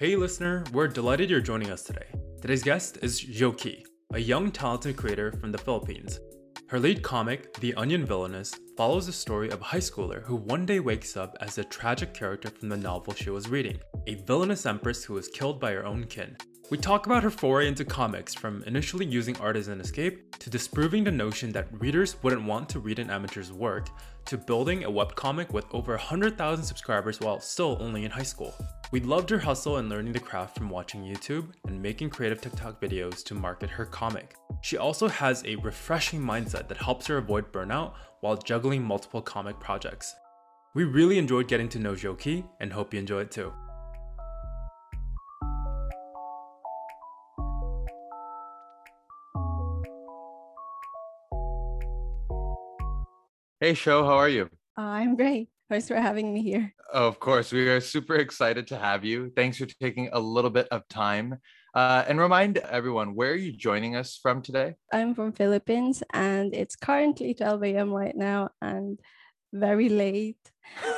Hey listener, we're delighted you're joining us today. Today's guest is Joki, a young talented creator from the Philippines. Her lead comic, The Onion Villainess, follows the story of a high schooler who one day wakes up as a tragic character from the novel she was reading, a villainous empress who is killed by her own kin. We talk about her foray into comics from initially using art as an escape to disproving the notion that readers wouldn't want to read an amateur's work to building a webcomic with over 100,000 subscribers while still only in high school. We loved her hustle and learning the craft from watching YouTube and making creative TikTok videos to market her comic. She also has a refreshing mindset that helps her avoid burnout while juggling multiple comic projects. We really enjoyed getting to know Joki and hope you enjoy it too. Hey, show, how are you? I'm great. Thanks for having me here. Of course, we are super excited to have you. Thanks for taking a little bit of time. Uh, and remind everyone, where are you joining us from today? I'm from Philippines and it's currently 12 a.m. right now and very late,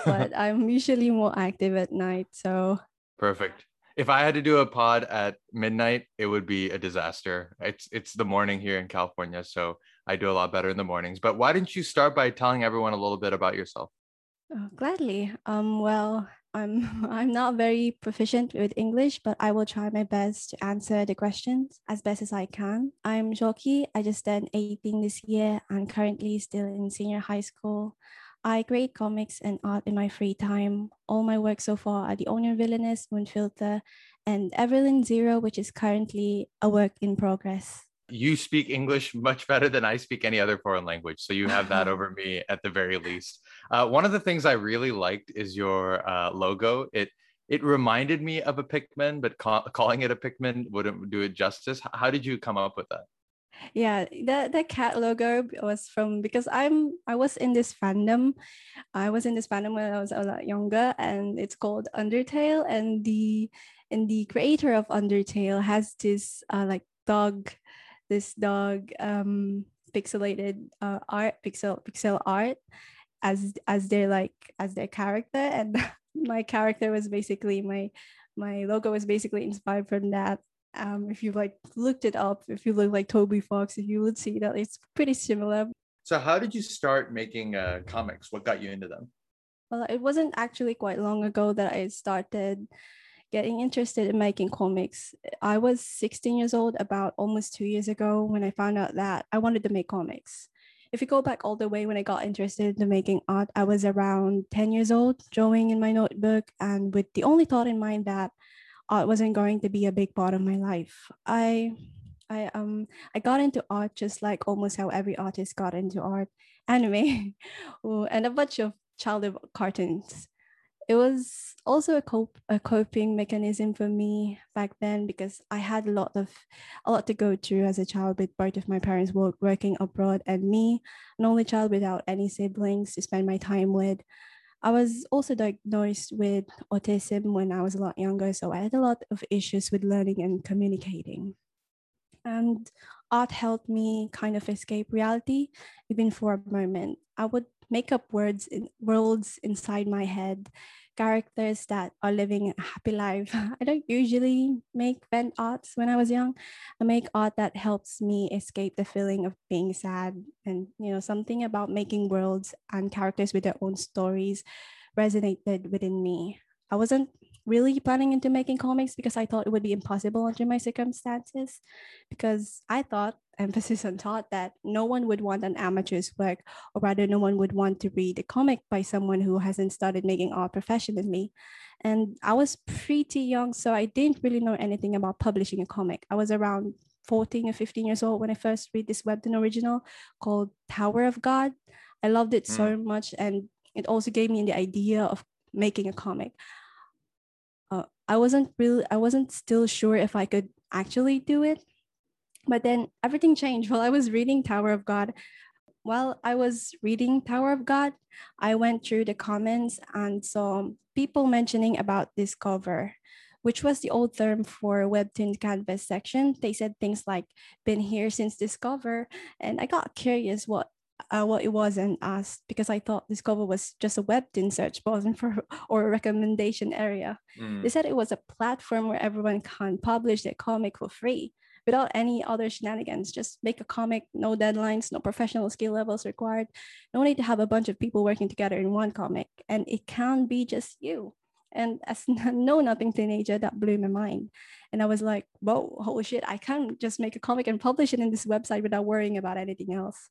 but I'm usually more active at night. So perfect. If I had to do a pod at midnight, it would be a disaster. It's it's the morning here in California, so I do a lot better in the mornings. But why didn't you start by telling everyone a little bit about yourself? Oh, gladly. Um, well, I'm I'm not very proficient with English, but I will try my best to answer the questions as best as I can. I'm Joki. I just turned 18 this year and currently still in senior high school. I create comics and art in my free time. All my work so far are The Onion Villainess, Moon Filter, and Everlyn Zero, which is currently a work in progress you speak English much better than I speak any other foreign language. So you have that over me at the very least. Uh, one of the things I really liked is your uh, logo. It it reminded me of a Pikmin, but ca- calling it a Pikmin wouldn't do it justice. How did you come up with that? Yeah, the the cat logo was from because I'm I was in this fandom. I was in this fandom when I was a lot younger, and it's called Undertale. And the and the creator of Undertale has this uh, like dog this dog um, pixelated uh, art, pixel pixel art, as as their like as their character, and my character was basically my my logo was basically inspired from that. Um, if you like looked it up, if you look like Toby Fox, if you would see that it's pretty similar. So, how did you start making uh, comics? What got you into them? Well, it wasn't actually quite long ago that I started getting interested in making comics. I was 16 years old about almost two years ago when I found out that I wanted to make comics. If you go back all the way when I got interested in making art, I was around 10 years old, drawing in my notebook, and with the only thought in mind that art wasn't going to be a big part of my life. I I um I got into art just like almost how every artist got into art, anime, and a bunch of childhood cartoons it was also a cope a coping mechanism for me back then because I had a lot of a lot to go through as a child with both of my parents work, working abroad and me, an only child without any siblings to spend my time with. I was also diagnosed with autism when I was a lot younger, so I had a lot of issues with learning and communicating. And art helped me kind of escape reality, even for a moment. I would make up words in worlds inside my head characters that are living a happy life. I don't usually make vent arts when I was young. I make art that helps me escape the feeling of being sad and you know something about making worlds and characters with their own stories resonated within me. I wasn't really planning into making comics because I thought it would be impossible under my circumstances because I thought emphasis on thought that no one would want an amateur's work, or rather, no one would want to read a comic by someone who hasn't started making art professionally. And I was pretty young, so I didn't really know anything about publishing a comic. I was around 14 or 15 years old when I first read this webtoon original called Tower of God. I loved it mm. so much, and it also gave me the idea of making a comic. I wasn't really, I wasn't still sure if I could actually do it but then everything changed while I was reading Tower of God. While I was reading Tower of God, I went through the comments and saw people mentioning about Discover, which was the old term for Webtoon Canvas section. They said things like, been here since Discover. And I got curious what uh, what it was and asked because I thought Discover was just a webtoon search button for or a recommendation area. Mm. They said it was a platform where everyone can publish their comic for free without any other shenanigans. Just make a comic, no deadlines, no professional skill levels required. No need to have a bunch of people working together in one comic, and it can be just you. And as know nothing teenager, that blew my mind. And I was like, whoa, holy shit, I can't just make a comic and publish it in this website without worrying about anything else.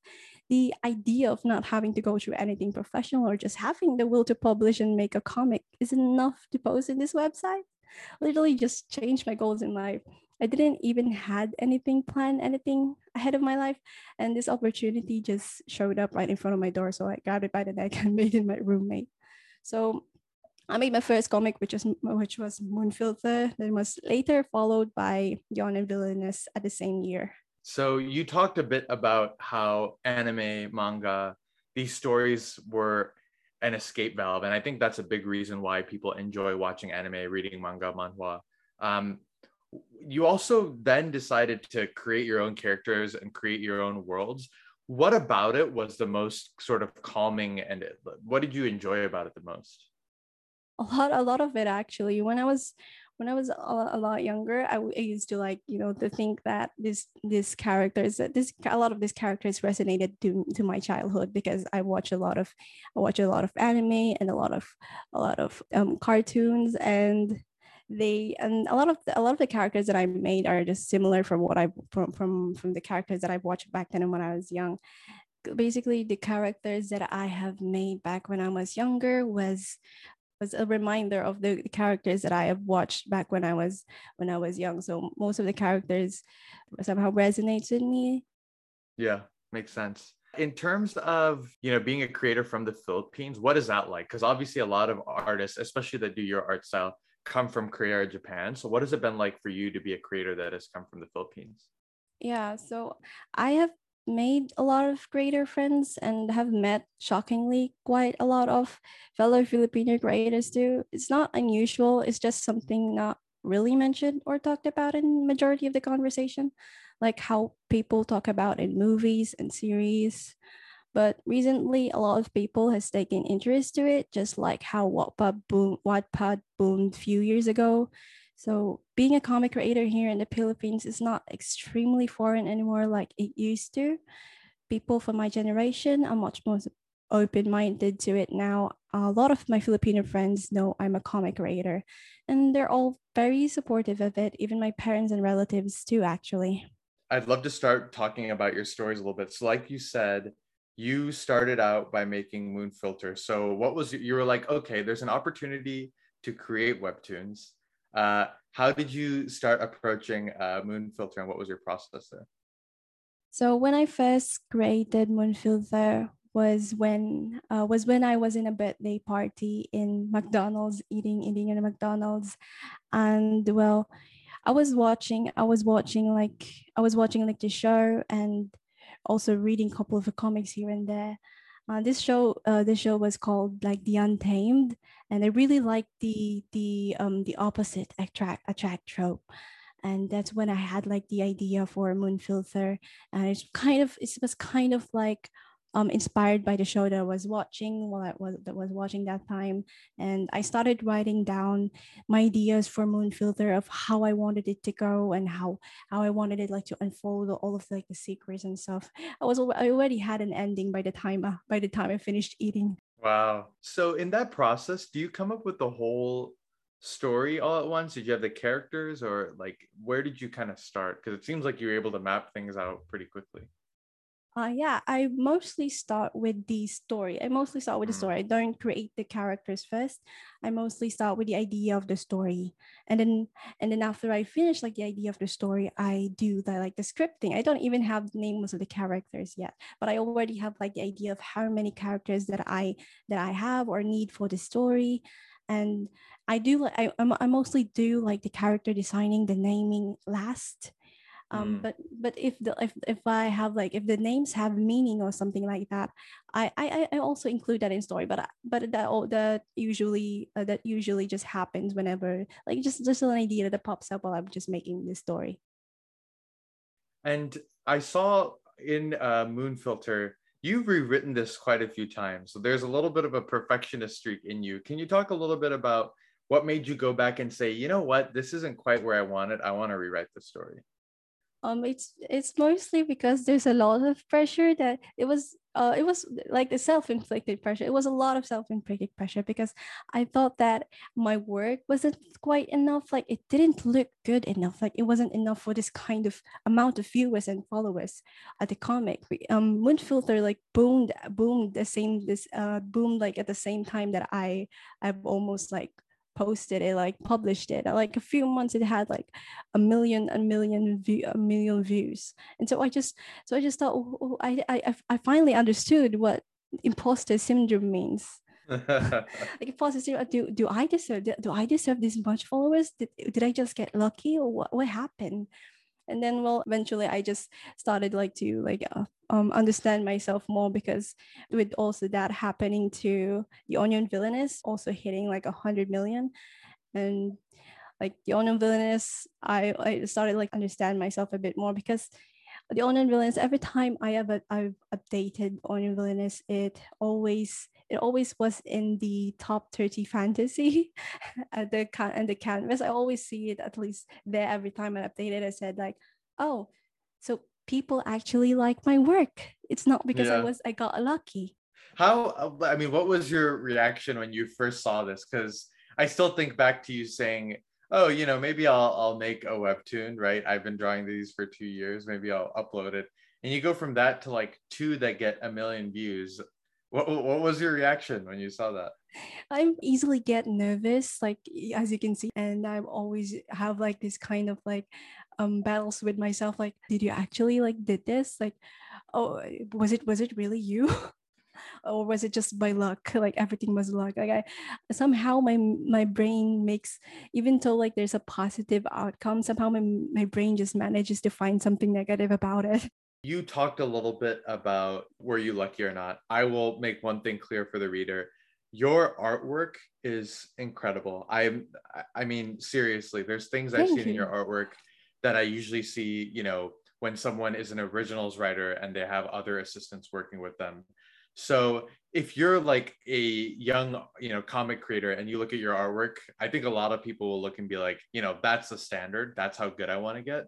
The idea of not having to go through anything professional or just having the will to publish and make a comic is enough to post in this website. Literally just changed my goals in life. I didn't even had anything planned, anything ahead of my life. And this opportunity just showed up right in front of my door. So I grabbed it by the neck and made it my roommate. So I made my first comic, which was which was Moonfilter. Then was later followed by Onion Villainess at the same year. So you talked a bit about how anime, manga, these stories were an escape valve, and I think that's a big reason why people enjoy watching anime, reading manga, manhwa. Um, you also then decided to create your own characters and create your own worlds. What about it was the most sort of calming, and what did you enjoy about it the most? A lot a lot of it actually when i was when i was a, lot younger I, I used to like you know to think that this this characters that this a lot of these characters resonated to, to my childhood because i watch a lot of i watch a lot of anime and a lot of a lot of um, cartoons and they and a lot of the, a lot of the characters that I made are just similar from what I from from from the characters that I've watched back then when I was young. Basically, the characters that I have made back when I was younger was was a reminder of the characters that I have watched back when I was when I was young. So most of the characters somehow resonates with me. Yeah, makes sense. In terms of you know being a creator from the Philippines, what is that like? Because obviously a lot of artists, especially that do your art style, come from Korea or Japan. So what has it been like for you to be a creator that has come from the Philippines? Yeah, so I have made a lot of greater friends and have met shockingly quite a lot of fellow Filipino creators too. It's not unusual, it's just something not really mentioned or talked about in majority of the conversation, like how people talk about in movies and series. But recently, a lot of people has taken interest to it, just like how Wattpad, boom, Wattpad boomed few years ago. So being a comic creator here in the Philippines is not extremely foreign anymore like it used to. People from my generation are much more open-minded to it now. A lot of my Filipino friends know I'm a comic creator and they're all very supportive of it, even my parents and relatives too actually. I'd love to start talking about your stories a little bit. So like you said, you started out by making Moon Filter. So what was you were like, okay, there's an opportunity to create webtoons uh, how did you start approaching uh, Moonfilter and what was your process there? So when I first created Moonfilter was when uh, was when I was in a birthday party in McDonald's eating eating in a McDonald's, and well, I was watching I was watching like I was watching like the show and also reading a couple of comics here and there, uh, this show, uh, this show was called like The Untamed, and I really liked the the um the opposite attract attract trope, and that's when I had like the idea for Moonfilter, and it's kind of it was kind of like um, inspired by the show that I was watching while I was that was watching that time, and I started writing down my ideas for Moon Filter of how I wanted it to go and how how I wanted it like to unfold all of like the secrets and stuff. I was I already had an ending by the time uh, by the time I finished eating. Wow! So in that process, do you come up with the whole story all at once? Did you have the characters, or like where did you kind of start? Because it seems like you were able to map things out pretty quickly. Uh, yeah, I mostly start with the story. I mostly start with the story. I don't create the characters first. I mostly start with the idea of the story, and then and then after I finish like the idea of the story, I do the like the scripting. I don't even have the names of the characters yet, but I already have like the idea of how many characters that I that I have or need for the story, and I do like I I mostly do like the character designing, the naming last um mm. but but if the if, if i have like if the names have meaning or something like that i i, I also include that in story but but that all that usually uh, that usually just happens whenever like just just an idea that pops up while i'm just making this story and i saw in uh, Moonfilter you've rewritten this quite a few times. So there's a little bit of a perfectionist streak in you. Can you talk a little bit about what made you go back and say, you know what, this isn't quite where I wanted. I want to rewrite the story. Um, it's it's mostly because there's a lot of pressure that it was uh, it was like the self-inflicted pressure. It was a lot of self-inflicted pressure because i thought that my work wasn't quite enough. Like it didn't look good enough. Like it wasn't enough for this kind of amount of viewers and followers at the comic. Um moonfilter like boomed boomed the same this uh boomed like at the same time that i i've almost like posted it, like published it. Like a few months, it had like a million, a million view, a million views. And so I just, so I just thought, oh, oh, I, I, I finally understood what imposter syndrome means. like imposter syndrome, do, do I deserve, do I deserve this much followers? Did, did I just get lucky or what, what happened? And then well eventually i just started like to like uh, um, understand myself more because with also that happening to the onion villainess also hitting like a hundred million. And like the onion villainess i i started like understand myself a bit more because the onion villainess every time i have a, i've updated onion villainess it always it always was in the top 30 fantasy at the and the canvas. I always see it at least there every time I update it. I said like, oh, so people actually like my work. It's not because yeah. I was I got lucky. How uh, I mean, what was your reaction when you first saw this? Because I still think back to you saying, "Oh, you know, maybe I'll I'll make a webtoon, right? I've been drawing these for two years. Maybe I'll upload it." And you go from that to like two that get a million views. What, what was your reaction when you saw that? I easily get nervous, like as you can see, and I always have like this kind of like um battles with myself. Like, did you actually like did this? Like, oh, was it was it really you? or was it just by luck like everything was luck like i somehow my my brain makes even though like there's a positive outcome somehow my, my brain just manages to find something negative about it you talked a little bit about were you lucky or not. I will make one thing clear for the reader. Your artwork is incredible. I I mean seriously, there's things Thank I've seen you. in your artwork that I usually see, you know, when someone is an originals writer and they have other assistants working with them. So if you're like a young, you know, comic creator and you look at your artwork, I think a lot of people will look and be like, you know, that's the standard. That's how good I want to get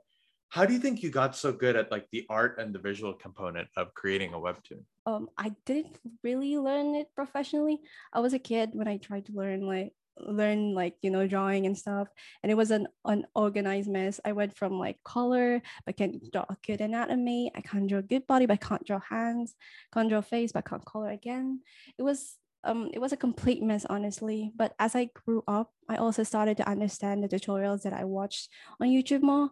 how do you think you got so good at like the art and the visual component of creating a webtoon? Um i didn't really learn it professionally. I was a kid when i tried to learn like learn like you know drawing and stuff and it was an unorganized mess. I went from like color but can't draw a good anatomy i can't draw a good body but I can't draw hands can't draw face but can't color again. It was um, it was a complete mess, honestly. But as I grew up, I also started to understand the tutorials that I watched on YouTube more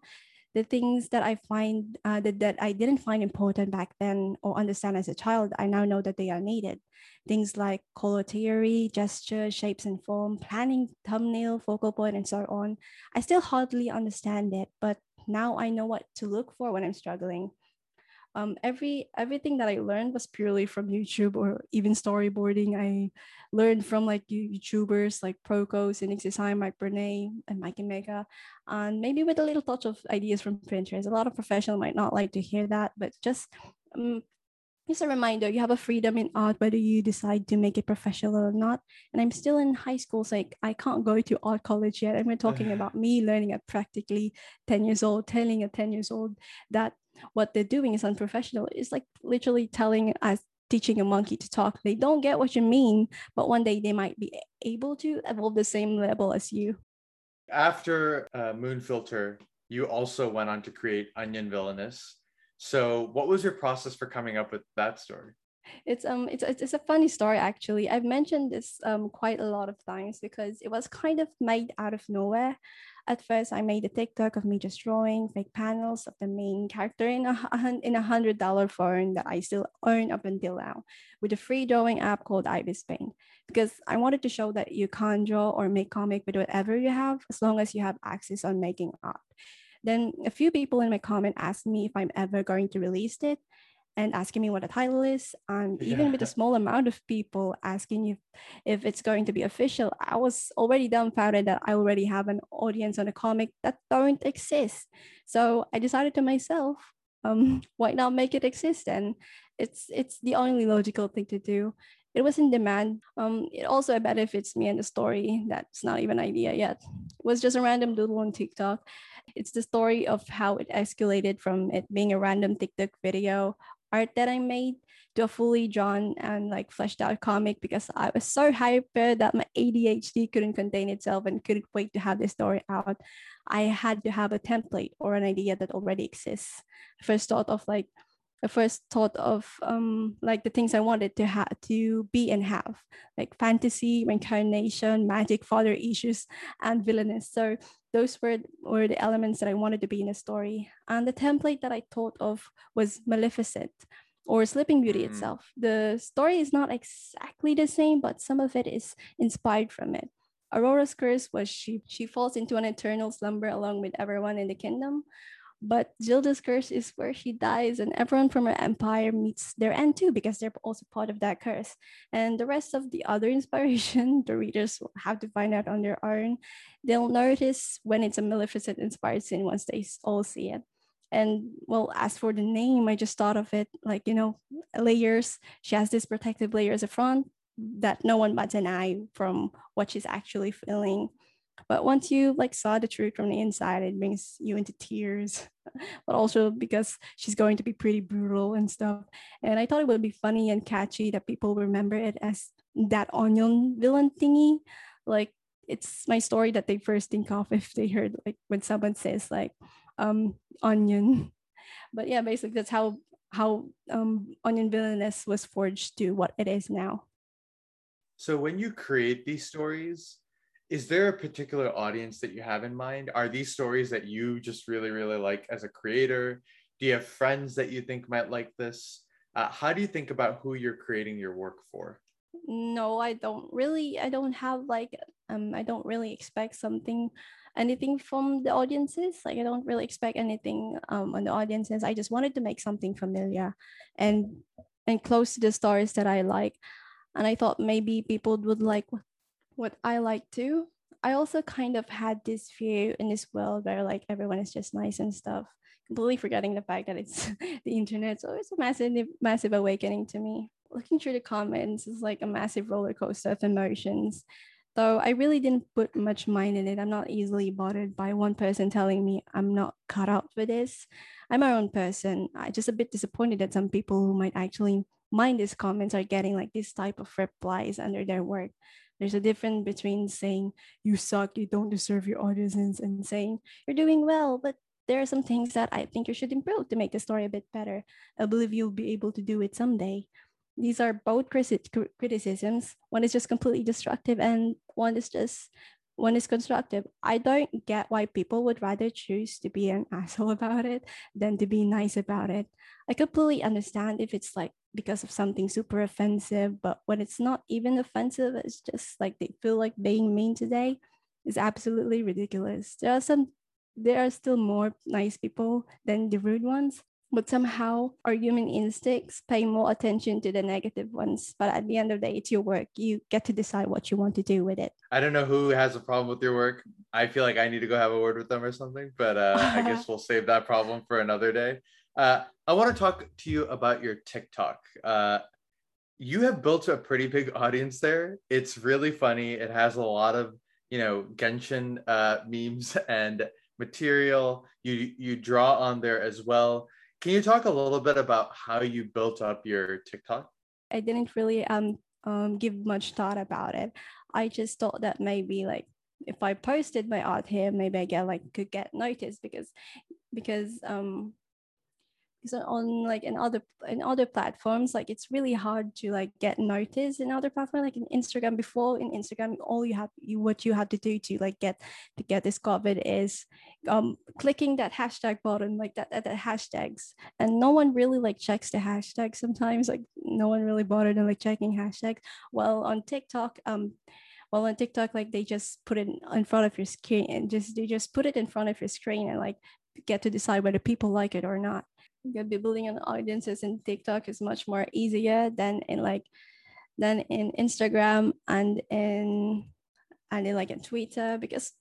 the things that I find uh, that, that I didn't find important back then or understand as a child, I now know that they are needed. Things like color theory, gesture, shapes and form, planning, thumbnail, focal point, and so on. I still hardly understand it, but now I know what to look for when I'm struggling um, every everything that I learned was purely from YouTube or even storyboarding. I learned from like YouTubers like Proko, Sinix Design, Marc Brunet, and Mike and Mega, and maybe with a little touch of ideas from Pinterest. A lot of professionals might not like to hear that, but just um, just a reminder you have a freedom in art whether you decide to make it professional or not and i'm still in high school so like i can't go to art college yet and we're talking about me learning at practically 10 years old telling a 10 years old that what they're doing is unprofessional. It's like literally telling us teaching a monkey to talk. They don't get what you mean, but one day they might be able to evolve the same level as you. After uh, Moonfilter, you also went on to create Onion Villainess. So, what was your process for coming up with that story? It's um it's it's a funny story actually. I've mentioned this um quite a lot of times because it was kind of made out of nowhere. At first, I made a TikTok of me just drawing fake panels of the main character in a in a hundred dollar phone that I still own up until now, with a free drawing app called Ibis Paint. Because I wanted to show that you can draw or make comic with whatever you have, as long as you have access on making art. Then a few people in my comment asked me if I'm ever going to release it, and asking me what the title is and even with a small amount of people asking if if it's going to be official i was already dumbfounded that i already have an audience on a comic that don't exist so i decided to myself um, why not make it exist? And it's it's the only logical thing to do. It was in demand. Um, it also benefits me and the story that's not even idea yet. It was just a random doodle on TikTok. It's the story of how it escalated from it being a random TikTok video art that I made to a fully drawn and like fleshed out comic because I was so hyper that my ADHD couldn't contain itself and couldn't wait to have this story out. I had to have a template or an idea that already exists. First thought of like I first thought of um, like the things I wanted to have to be and have, like fantasy, reincarnation, magic, father issues, and villainous. So those were were the elements that I wanted to be in a story. And the template that I thought of was Maleficent or Sleeping Beauty mm. itself. The story is not exactly the same, but some of it is inspired from it. Aurora's curse was she she falls into an eternal slumber along with everyone in the kingdom, but Gilda's curse is where she dies, and everyone from her empire meets their end too, because they're also part of that curse. And the rest of the other inspiration, the readers will have to find out on their own. They'll notice when it's a Maleficent inspired scene once they all see it. And well, as for the name, I just thought of it like, you know, layers. She has this protective layer as a front that no one but an eye from what she's actually feeling but once you like saw the truth from the inside it brings you into tears. But also because she's going to be pretty brutal and stuff. And i thought it would be funny and catchy that people remember it as that onion villain thingy. Like it's my story that they first think of if they heard like when someone says like um onion. But yeah basically that's how how um onion villainess was forged to what it is now. So when you create these stories is there a particular audience that you have in mind? Are these stories that you just really, really like as a creator? Do you have friends that you think might like this? Uh, how do you think about who you're creating your work for? No, I don't really. I don't have like um. I don't really expect something, anything from the audiences. Like I don't really expect anything um on the audiences. I just wanted to make something familiar, and and close to the stories that I like, and I thought maybe people would like what I like too. I also kind of had this view in this world where like everyone is just nice and stuff, completely forgetting the fact that it's the internet. So it's a massive, massive awakening to me. Looking through the comments is like a massive roller coaster of emotions. Though I really didn't put much mind in it. I'm not easily bothered by one person telling me I'm not cut out for this. I'm my own person. I just a bit disappointed that some people who might actually mind these comments are getting like this type of replies under their work. There's a difference between saying you suck, you don't deserve your audiences, and saying you're doing well, but there are some things that I think you should improve to make the story a bit better. I believe you'll be able to do it someday. These are both criticisms. One is just completely destructive, and one is just one is constructive. I don't get why people would rather choose to be an asshole about it than to be nice about it. I completely understand if it's like because of something super offensive, but when it's not even offensive, it's just like they feel like being mean today is absolutely ridiculous. There are some there are still more nice people than the rude ones but somehow our human instincts pay more attention to the negative ones. But at the end of the day, it's your work. You get to decide what you want to do with it. I don't know who has a problem with your work. I feel like I need to go have a word with them or something, but uh, I guess we'll save that problem for another day. Uh, I want to talk to you about your TikTok. Uh, you have built a pretty big audience there. It's really funny. It has a lot of, you know, Genshin uh, memes and material. You you draw on there as well can you talk a little bit about how you built up your TikTok? I didn't really um, um give much thought about it. I just thought that maybe like if I posted my art here, maybe I get like could get noticed because because um because on like in other in other platforms like it's really hard to like get noticed in other platforms like in instagram. Before in instagram all you have you what you have to do to like get to get discovered is um clicking that hashtag button like that, that, hashtags. And no one really like checks the hashtag sometimes like no one really bothered in like checking hashtags. Well on tiktok um well on tiktok like they just put it in front of your screen and just they just put it in front of your screen and like get to decide whether people like it or not be building an audiences in TikTok is much more easier than in like than in Instagram and in and in like in Twitter because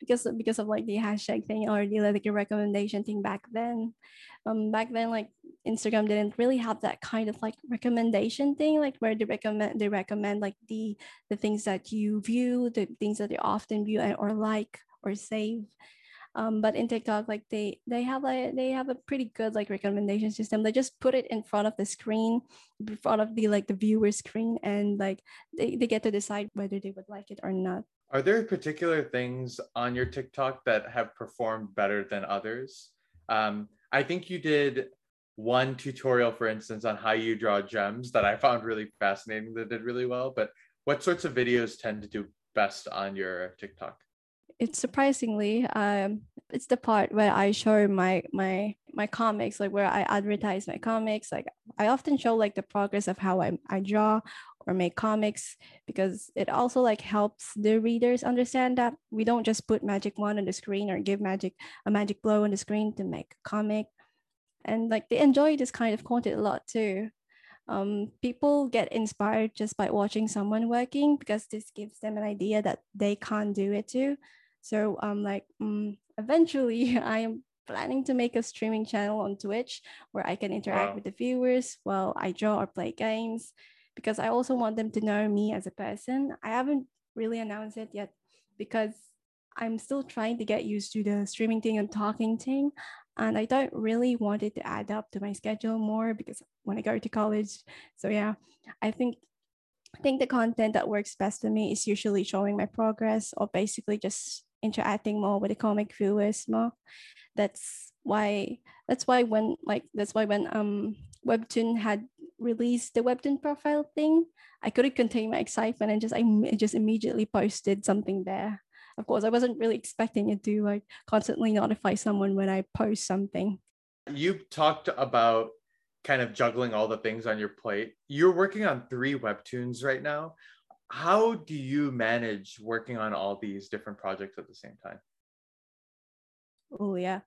because because of like the hashtag thing or the like the recommendation thing back then. Um, back then like Instagram didn't really have that kind of like recommendation thing, like where they recommend they recommend like the the things that you view, the things that you often view or like or save. Um, but in TikTok, like they they have like they have a pretty good like recommendation system. They just put it in front of the screen, in front of the like the viewer screen, and like they, they get to decide whether they would like it or not. Are there particular things on your TikTok that have performed better than others? Um, I think you did one tutorial, for instance, on how you draw gems that I found really fascinating that did really well. But what sorts of videos tend to do best on your TikTok? It's surprisingly um it's the part where I show my my my comics, like where I advertise my comics. Like I often show like the progress of how I, I draw or make comics because it also like helps the readers understand that we don't just put magic wand on the screen or give magic a magic blow on the screen to make a comic. And like they enjoy this kind of content a lot too um, people get inspired just by watching someone working because this gives them an idea that they can't do it too. So um, like um, eventually I am planning to make a streaming channel on Twitch where I can interact wow. with the viewers while I draw or play games because I also want them to know me as a person. I haven't really announced it yet because I'm still trying to get used to the streaming thing and talking thing. And I don't really want it to add up to my schedule more because when I go to college. So yeah, I think I think the content that works best for me is usually showing my progress or basically just interacting more with the comic viewers more. That's why that's why when like that's why when um Webtoon had released the Webtoon profile thing, I couldn't contain my excitement and just I just immediately posted something there. Of course, I wasn't really expecting it to like constantly notify someone when I post something. You talked about kind of juggling all the things on your plate. You're working on three webtoons right now how do you manage working on all these different projects at the same time? Oh yeah,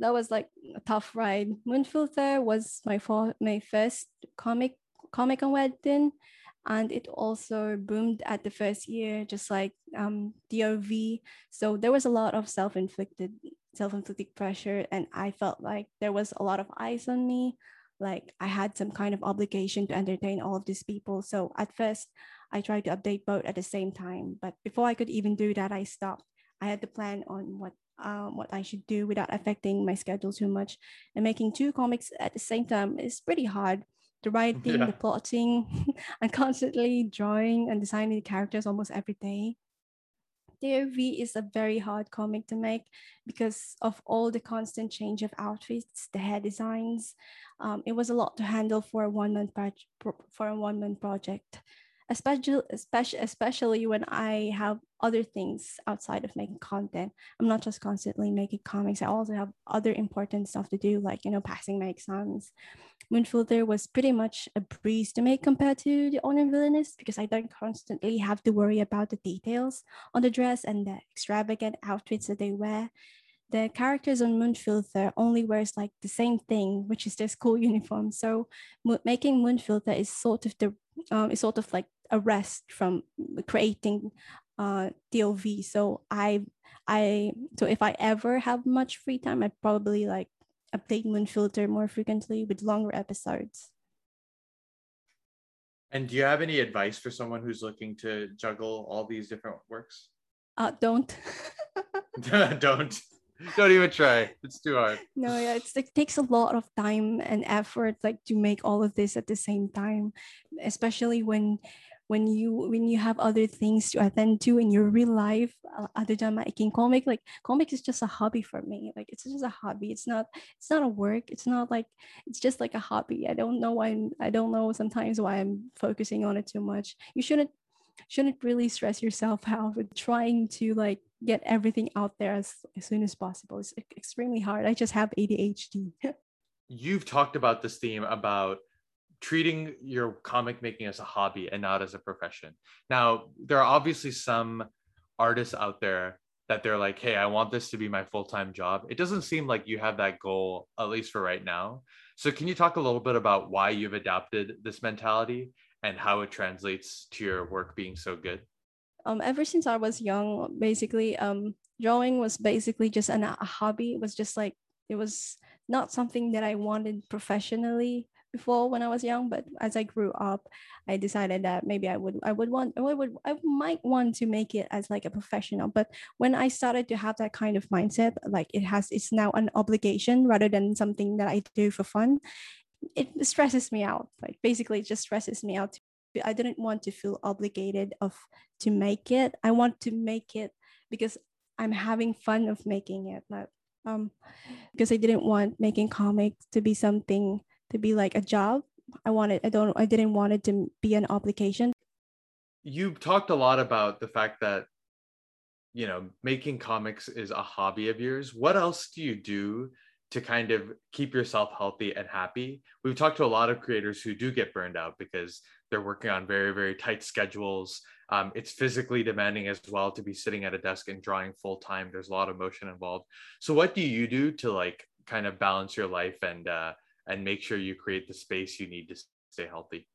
that was like a tough ride. Moonfilter was my for- my first comic comic on Webtoon, and it also boomed at the first year, just like um, DOV. So there was a lot of self-inflicted self-inflicted pressure, and I felt like there was a lot of eyes on me. Like I had some kind of obligation to entertain all of these people. So at first, I tried to update both at the same time. But before I could even do that, I stopped. I had to plan on what um, what I should do without affecting my schedule too much. And making two comics at the same time is pretty hard. The writing, yeah. the plotting, and constantly drawing and designing the characters almost every day. DOV is a very hard comic to make because of all the constant change of outfits, the hair designs. Um, it was a lot to handle for a one man pro- for a one man project especially especially especially when I have other things outside of making content. I'm not just constantly making comics. I also have other important stuff to do, like you know, passing my exams. Moonfilter was pretty much a breeze to make compared to the Onion Villainess because I don't constantly have to worry about the details on the dress and the extravagant outfits that they wear the characters on Moonfilter only wears like the same thing, which is their school uniform. So making Moonfilter is sort of the um, is sort of like a rest from creating uh, DOV. So I I so if I ever have much free time, I'd probably like update Moonfilter more frequently with longer episodes. And do you have any advice for someone who's looking to juggle all these different works? Uh, don't. don't. Don't even try. It's too hard. No, yeah, it's like takes a lot of time and effort like to make all of this at the same time, especially when when you when you have other things to attend to in your real life uh, other than making comic like comic is just a hobby for me like it's just a hobby it's not it's not a work it's not like it's just like a hobby i don't know why I'm, i don't know sometimes why i'm focusing on it too much you shouldn't shouldn't really stress yourself out with trying to like get everything out there as, as soon as possible. It's extremely hard. I just have ADHD. You've talked about this theme about treating your comic making as a hobby and not as a profession. Now, there are obviously some artists out there that they're like, hey, I want this to be my full time job. It doesn't seem like you have that goal, at least for right now. So, can you talk a little bit about why you've adapted this mentality and how it translates to your work being so good? um, ever since I was young, basically, um, drawing was basically just an, a hobby. It was just like it was not something that I wanted professionally before when I was young, but as I grew up, I decided that maybe I would I would want I would I might want to make it as like a professional. But when I started to have that kind of mindset, like it has it's now an obligation rather than something that I do for fun, it stresses me out. Like basically it just stresses me out. I didn't want to feel obligated of to make it. I want to make it because I'm having fun of making it. Like um because I didn't want making comics to be something to be like a job. I wanted I don't I didn't want it to be an obligation. You talked a lot about the fact that you know making comics is a hobby of yours. What else do you do to kind of keep yourself healthy and happy? We've talked to a lot of creators who do get burned out because they're working on very very tight schedules. Um, it's physically demanding as well to be sitting at a desk and drawing full time. There's a lot of motion involved. So what do you do to like kind of balance your life and uh, and make sure you create the space you need to stay healthy?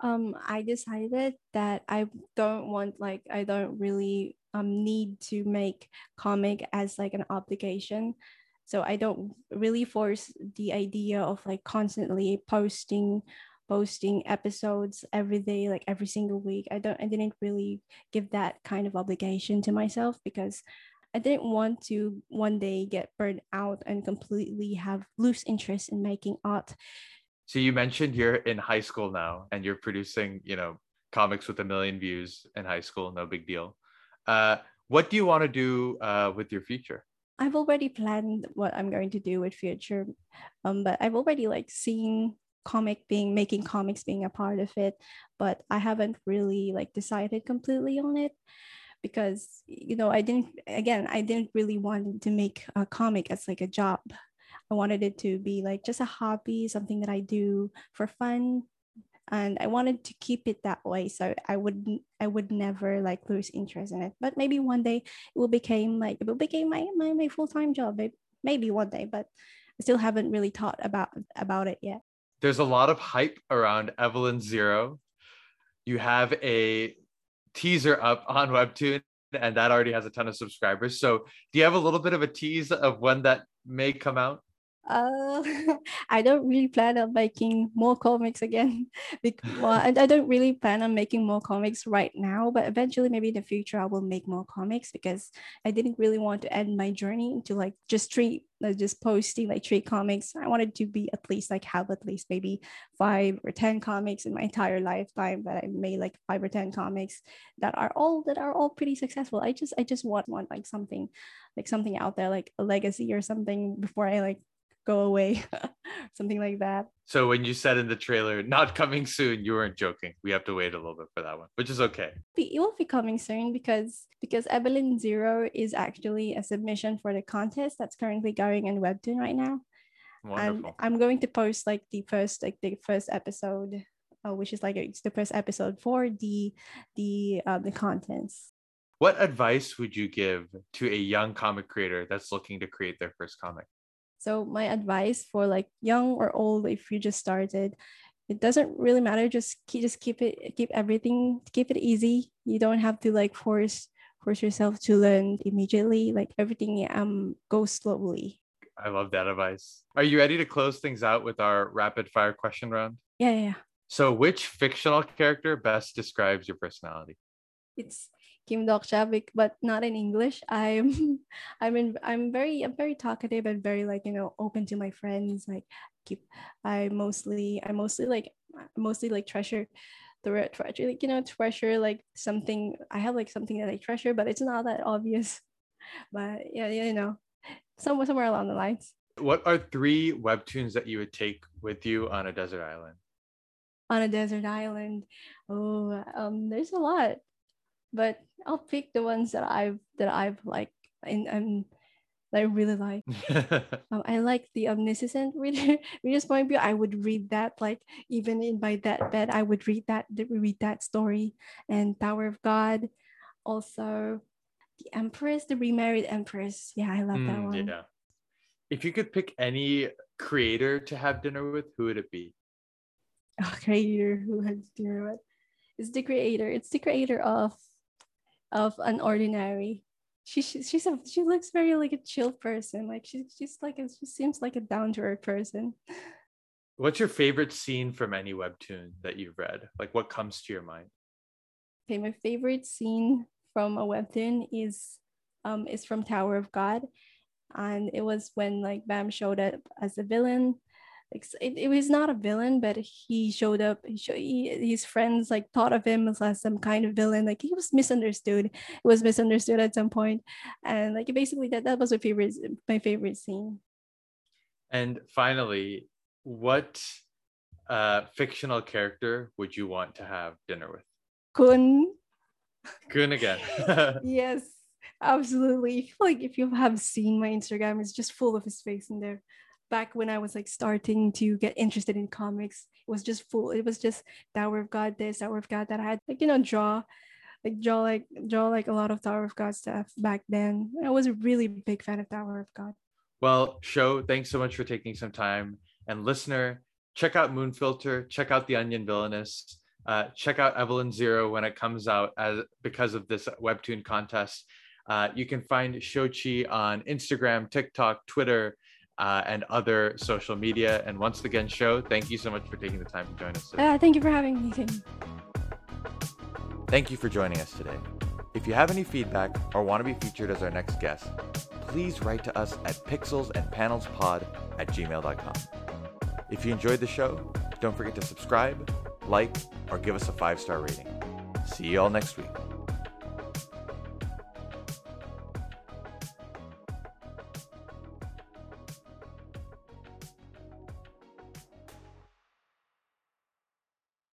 Um, I decided that I don't want like I don't really um need to make comic as like an obligation. So I don't really force the idea of like constantly posting posting episodes every day like every single week i don't i didn't really give that kind of obligation to myself because I didn't want to one day get burned out and completely have lose interest in making art. So you mentioned you're in high school now and you're producing, you know, comics with a million views in high school, no big deal. Uh, what do you want to do uh, with your future? I've already planned what I'm going to do with future, um, but I've already like seen comic being making comics being a part of it, but I haven't really like decided completely on it because you know I didn't again I didn't really want to make a comic as like a job. I wanted it to be like just a hobby, something that I do for fun, and I wanted to keep it that way. So I would I would never like lose interest in it. But maybe one day it will become like it will become my my, my full time job. Maybe one day, but I still haven't really thought about about it yet. There's a lot of hype around Evelyn Zero. You have a teaser up on Webtoon, and that already has a ton of subscribers. So, do you have a little bit of a tease of when that may come out? Uh, I don't really plan on making more comics again. because, well, I, I don't really plan on making more comics right now, but eventually, maybe in the future, I will make more comics because I didn't really want to end my journey to like just three, like just posting like three comics. I wanted to be at least like have at least maybe five or 10 comics in my entire lifetime that I made like five or 10 comics that are all that are all pretty successful. I just, I just want, want like something, like something out there, like a legacy or something before I like go away something like that. So when you said in the trailer not coming soon you weren't joking. We have to wait a little bit for that one which is okay. It will be coming soon because because evelyn zero is actually a submission for the contest that's currently going in webtoon right now. Wonderful. and i'm going to post like the first like the first episode uh, which is like it's the first episode for the the uh, the contents. What advice would you give to a young comic creator that's looking to create their first comic so my advice for like young or old, if you just started, it doesn't really matter. Just keep just keep it keep everything keep it easy. You don't have to like force force yourself to learn immediately. Like everything um go slowly. I love that advice. Are you ready to close things out with our rapid fire question round? Yeah, yeah. So which fictional character best describes your personality? It's Kim Dokja, but not in English. I'm I'm in I'm very I'm very talkative and very like you know open to my friends. Like keep I mostly I mostly like mostly like treasure the treasure like you know treasure like something I have like something that I treasure, but it's not that obvious. But yeah, you know, somewhere somewhere along the lines. What are three webtoons that you would take with you on a desert island? On a desert island, oh, um, there's a lot but I'll pick the ones that I've that I've like and um that I really like. um, I like the omniscient reader reader's point of view. I would read that like even in my that bed. I would read that read that story and Tower of God. Also, the Empress, the remarried Empress. Yeah, I love mm, that one. Yeah. If you could pick any creator to have dinner with, who would it be? A creator who has dinner with. It's the creator. It's the creator of of unOrdinary she, she she's a she looks very like a chill person. Like she's she's like a, she seems like a down to earth person. What's your favorite scene from any webtoon that you've read? Like what comes to your mind? Okay, my favorite scene from a webtoon is um is from Tower of God. And it was when like Bam showed up as a villain it, it was not a villain, but he showed up. He, he, his friends like thought of him as some kind of villain. Like he was misunderstood. It was misunderstood at some point, and like basically that that was my favorite my favorite scene. And finally, what uh, fictional character would you want to have dinner with? Khun. Khun again. yes, absolutely. Like if you have seen my Instagram, it's just full of his face in there back when I was like starting to get interested in comics, it was just full. It was just Tower of God this, Tower of God that I had like you know draw, like draw like draw like a lot of Tower of God stuff back then. I was a really big fan of Tower of God. Well, show thanks so much for taking some time, and listener, check out Moon Filter, check out The Onion Villainess. Uh, check out Evelyn Zero when it comes out as because of this webtoon contest. Uh, you can find Shochi on Instagram, TikTok, Twitter, uh, and other social media. And once again, Show, thank you so much for taking the time to join us today. Uh, thank you for having me, Tim. Thank you for joining us today. If you have any feedback or want to be featured as our next guest, please write to us at pixelsandpanelspod at gmail.com. If you enjoyed the show, don't forget to subscribe, like, or give us a five star rating. See you all next week.